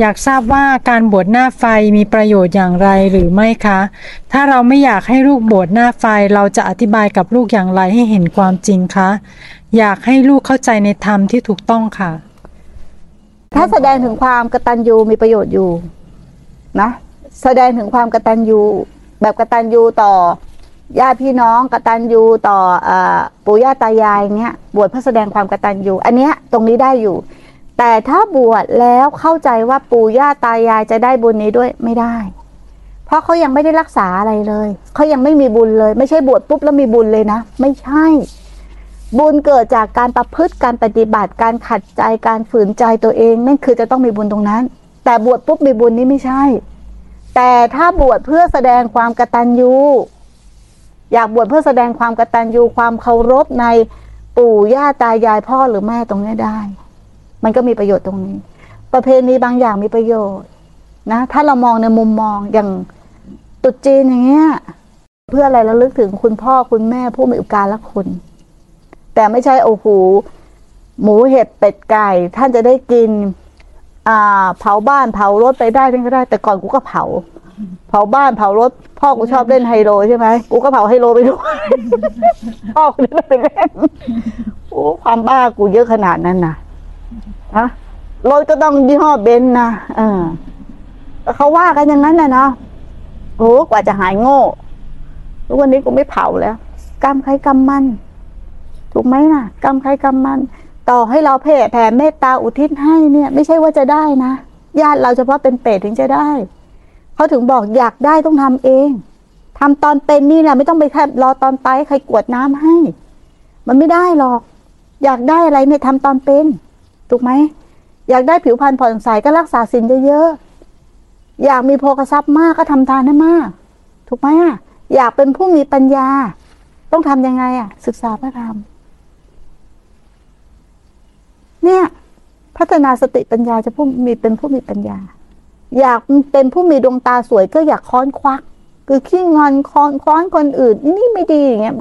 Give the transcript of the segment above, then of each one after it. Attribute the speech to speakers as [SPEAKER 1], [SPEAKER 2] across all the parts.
[SPEAKER 1] อยากทราบว่าการบวชหน้าไฟมีประโยชน์อย่างไรหรือไม่คะ ถ้าเราไม่อยากให้ลูกบวชหน้าไฟเราจะอธิบายกับลูกอย่างไรให้เห็นความจริงคะ อยากให้ลูกเข้าใจในธรรมที่ถูกต้องค่ะ
[SPEAKER 2] ถ้าแสดงถึงความกตัญญูมีประโยชน์อยู่นะแสดงถึงความกตัญญูแบบกตัญญูต่อญาติพี่น้องกตัญญูต่ออปู่ย่าตายายเนี้ยบวชเพื่อแสดงความกตัญญูอันเนี้ยตรงนี้ได้อยู่ แต่ถ้าบวชแล้วเข้าใจว่าปู่ย่าตายายจะได้บุญนี้ด้วยไม่ได้ เพราะเขายังไม่ได้รักษาอะไรเลย เขายังไม่มีบุญเลย ไม่ใช่บวชปุ๊บแล้วมีบุญเลยนะ ไม่ใช่ บุญเกิดจากการประพฤติการปฏิบัติการขัดใจการฝืนใจตัวเองนั่นคือจะต้องมีบุญตรงนั้น แต่บวชปุ๊บมีบุญนี้ไม่ใช่ แต่ถ้าบวชเพื่อแสดงความกตัญญูอยากบวชเพื่อแสดงความกตัญญูความเคารพในปู่ย่าตายายพ่อหรือแม่ตรงนี้ได้ มันก็มีประโยชน์ตรงนี้ ประเพณีบางอย่างมีประโยชน์ นะ ถ้าเรามองในมุมมองอย่างตรุษจีนอย่างเงี้ย เพื่ออะไรเระลึกถึงคุณพ่อคุณแม่ผู้มีอุปการละคุณ แต่ไม่ใช่โอ้โหหมูเห็ดเป็ดไก่ ท่านจะได้กิน อ่า เผาบ้านเผารถไปได้ท่านก็ได้ แต่ก่อนกูก็เผา เผาบ้านเผารถ พ่อกูชอบเล่นไฮโลใช่ไหมกูก็เผาไฮโลไปด้วยพ่อกูเล่นไปเล่นโอ้ความบ้ากูเยอะขนาดนั้นนะ ฮะรถก็ต้องยี่ห้อเบนซ์นะเออเขาว่ากันอย่างนั้นนะเนาะโอ้กว่าจะหายโง่ทุกวันนี้กูไม่เผาแล้วกรรมใครกรรมมัน ถูกไหมน่ะกรรมใครกรรมมัน ต่อให้เราแผ่แผ่เมตตาอุทิศให้เนี่ย ไม่ใช่ว่าจะได้นะญาติเราเฉพาะเป็นเปรตถึงจะได้เขาถึงบอกอยากได้ต้องทำเองทำตอนเป็นนี่แหละไม่ต้องไปแค่รอตอนตายให้ใครกวดน้ำให้ มันไม่ได้หรอก อยากได้อะไรเนี่ยทำตอนเป็น ถูกไหม อยากได้ผิวพรรณผ่องใสก็รักษาศีลเยอะๆอยากมีโภคทรัพย์มากก็ทำทานให้มาก ถูกไหมอะอยากเป็นผู้มีปัญญา ต้องทำยังไงอะ ศึกษาพระธรรมเนี่ย พัฒนาสติปัญญาจะผู้มีเป็นผู้มีปัญญา อยากเป็นผู้มีดวงตาสวยก็อยากค้อนควัก คือขี้งอนค้อนค้อนคนอื่น นี่ไม่ดีอย่างเงี้ย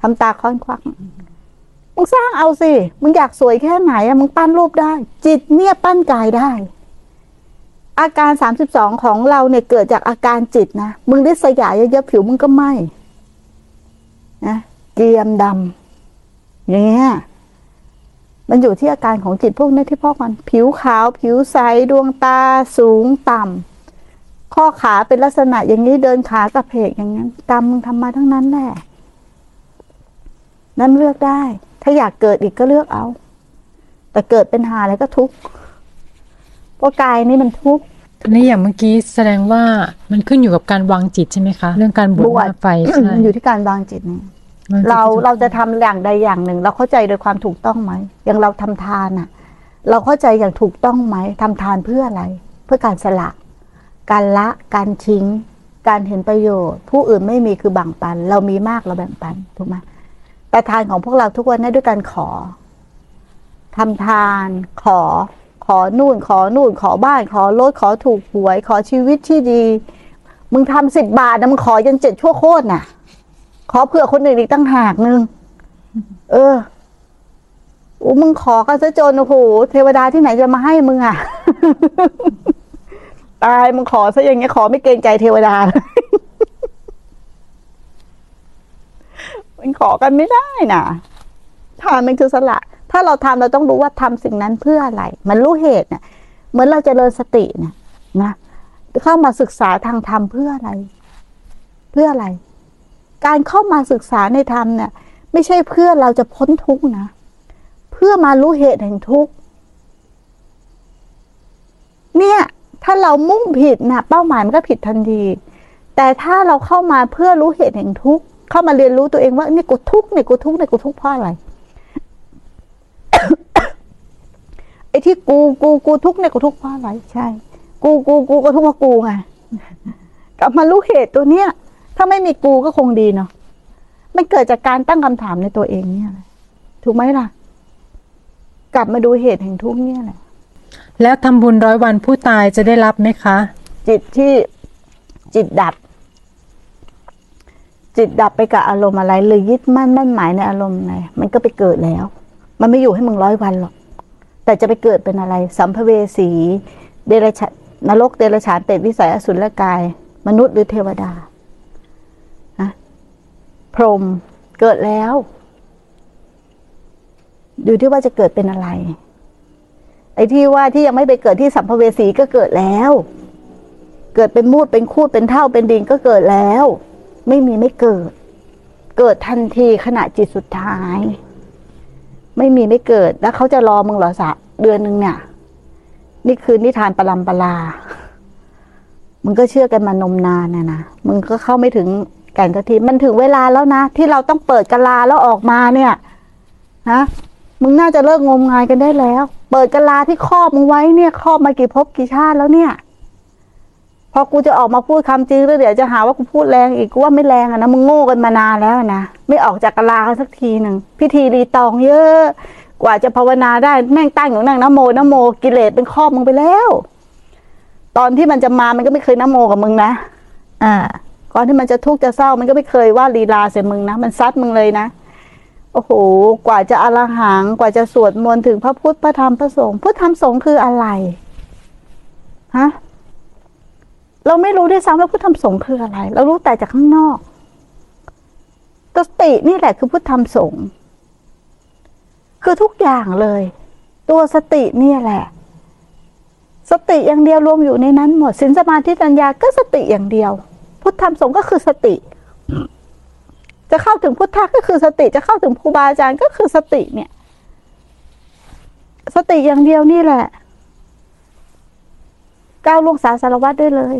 [SPEAKER 2] ทำตาค้อนควัก มึงสร้างเอาสิ มึงอยากสวยแค่ไหนอะมึงปั้นรูปได้ จิตเนี่ยปั้นกายได้ อาการสามสิบสองของเราเนี่ยเกิดจากอาการจิตนะ มึงได้สยายเยอะๆผิวมึงก็ไหมนะเกียมดำอย่างเงี้ยมันอยู่ที่อาการของจิตพวกนี้ที่พ่อกันผิวขาว ผิวใส ดวงตาสูงต่ำข้อขาเป็นลักษณะอย่างนี้เดินขากระเพกอย่างนั้น กรรมมึงทำมาทั้งนั้นแหละ นั่นเลือกได้ ถ้าอยากเกิดอีกก็เลือกเอา แต่เกิดเป็นหาอะไรก็ทุกข์เพราะกายนี่มันทุกข์
[SPEAKER 1] ทีนี้อย่างเมื่อกี้แสดงว่ามันขึ้นอยู่กับการวางจิตใช่ไหมคะ เรื่องการบวชหน้าไฟใช่
[SPEAKER 2] อยู่ที่การวางจิตนี่
[SPEAKER 1] วงจิต
[SPEAKER 2] เรา
[SPEAKER 1] ที่ถูก
[SPEAKER 2] เราจะทำอย่างใดอย่างหนึ่ง เราเข้าใจโดยความถูกต้องไหมอย่างเราทำทานอะ เราเข้าใจอย่างถูกต้องไหมทำทานเพื่ออะไร เพื่อการสละ การละการทิ้ง การเห็นประโยชน์ ผู้อื่นไม่มีคือแบ่งปัน เรามีมากเราแบ่งปันถูกไหม แต่ทานของพวกเราทุกวันนี้ด้วยการขอทำทาน ขอ ขอนู่น ขอนู่น ขอบ้าน ขอรถขอถูกหวย ขอชีวิตที่ดี มึงทำสิบบาทนะมึงขอจนเจ็ดชั่วโคตรน่ะ ขอเผื่อคนอื่นอีกตั้งหากนึง เอออ้มึงขอกันซะจนโอ้โหเทวดาที่ไหนจะมาให้มึงอะ ตายมึงขอซะอย่างเงี้ยขอไม่เกรงใจเทวดา มันขอกันไม่ได้นะทานมันคือสละ ถ้าเราทำเราต้องรู้ว่าทำสิ่งนั้นเพื่ออะไร มันรู้เหตุเนี่ยเหมือนเราจเจริญสติเนี่ยนะเข้ามาศึกษาทางธรรมเพื่ออะไร เพื่ออะไร การเข้ามาศึกษาในธรรมเนี่ย ไม่ใช่เพื่อเราจะพ้นทุกข์นะเพื่อมารู้เหตุแห่งทุกข์เนี่ย ถ้าเรามุ่งผิดนะเป้าหมายมันก็ผิดทันทีแต่ถ้าเราเข้ามาเพื่อรู้เหตุแห่งทุกข์ เข้ามาเรียนรู้ตัวเองว่านี่กูทุกข์เนี่ยกูทุกข์เนี่ยกูทุกข์เพราะอะไรไอ้ที่กูกูกูทุกข์เนี่ยกูทุกข์เพราะอะไรใช่ กูกูกูก็ทุกข์เพราะกูไงกลับมารู้เหตุตัวเนี้ย ถ้าไม่มีกูก็คงดีเนาะมันเกิดจากการตั้งคำถามในตัวเองเนี่ยแหละถูกไหมล่ะ กลับมาดูเหตุแห่งทุกข์เนี่ยแหละ
[SPEAKER 1] แล้วทำบุญร้อยวันผู้ตายจะได้รับไหมคะ
[SPEAKER 2] จิตที่จิตดับ จิตดับไปกับอารมณ์อะไรหรือยึดมั่นมั่นหมายในอารมณ์ไหนมันก็ไปเกิดแล้ว มันไม่อยู่ให้มึงร้อยวันหรอก แต่จะไปเกิดเป็นอะไร สัมภเวสี เดรัจฉานรกเดรัจฉานเปรตวิสัยอสุรกาย มนุษย์หรือเทวดาฮะพรหมเกิดแล้ว อยู่ที่ว่าจะเกิดเป็นอะไร ไอ้ที่ว่าที่ยังไม่ไปเกิดที่สัมภเวสีก็เกิดแล้ว เกิดเป็นมูดเป็นคูดเป็นเท่าเป็นดินก็เกิดแล้ว ไม่มีไม่เกิด เกิดทันทีขณะจิตสุดท้าย ไม่มีไม่เกิด แล้วเขาจะรอมึงเหรอสะเดือนหนึ่งเนี่ย นี่คือนิทานปรำปรามึงก็เชื่อกันมานมนานนะนะมึงก็เข้าไม่ถึงแก่นกทิมันถึงเวลาแล้วนะ ที่เราต้องเปิดกะลาแล้วออกมาเนี่ยฮะมึงน่าจะเลิกงมงายกันได้แล้ว เปิดกะลาที่ครอบมึงไว้เนี่ย ครอบมากี่ภพกี่ชาติแล้วเนี่ย อกูจะออกมาพูดคำจริงแล้วเดี๋ยวจะหาว่ากูพูดแรงอีกกูว่าไม่แรงอะนะมึงโง่กันมานานแล้วนะไม่ออกจากกะลากันสักทีหนึ่งพิธีรีตองเยอะ กว่าจะภาวนาได้แม่งตั้งอยู่นั่งนโมนโมกิเลสเป็นครอบมึงไปแล้ว ตอนที่มันจะมามันก็ไม่เคยนโมกับมึงนะ อ่าก่อนที่มันจะทุกข์จะเศร้ามันก็ไม่เคยว่าลีลาเสียมึงนะมันซัดมึงเลยนะโอ้โห กว่าจะอรหัง กว่าจะสวดมนต์ถึงพระพุทธพระธรรมพระสงฆ์พุทธธรรมสงฆ์คืออะไร ฮะ เราไม่รู้ด้วยซ้ำว่าพุทธธรรมสงฆ์คืออะไร เรารู้แต่จากข้างนอกตัวสตินี่แหละคือพุทธธรรมสงฆ์คือทุกอย่างเลย ตัวสตินี่แหละ สติอย่างเดียวรวมอยู่ในนั้นหมดสินสมาธิปัญญาก็สติอย่างเดียว พุทธธรรมสงฆ์ก็คือสติ จะเข้าถึงพุทธะก็คือสติจะเข้าถึงครูบาอาจารย์ก็คือสติเนี่ย สติอย่างเดียวนี่แหละก้าวล่วงสารสารวัตรได้เลย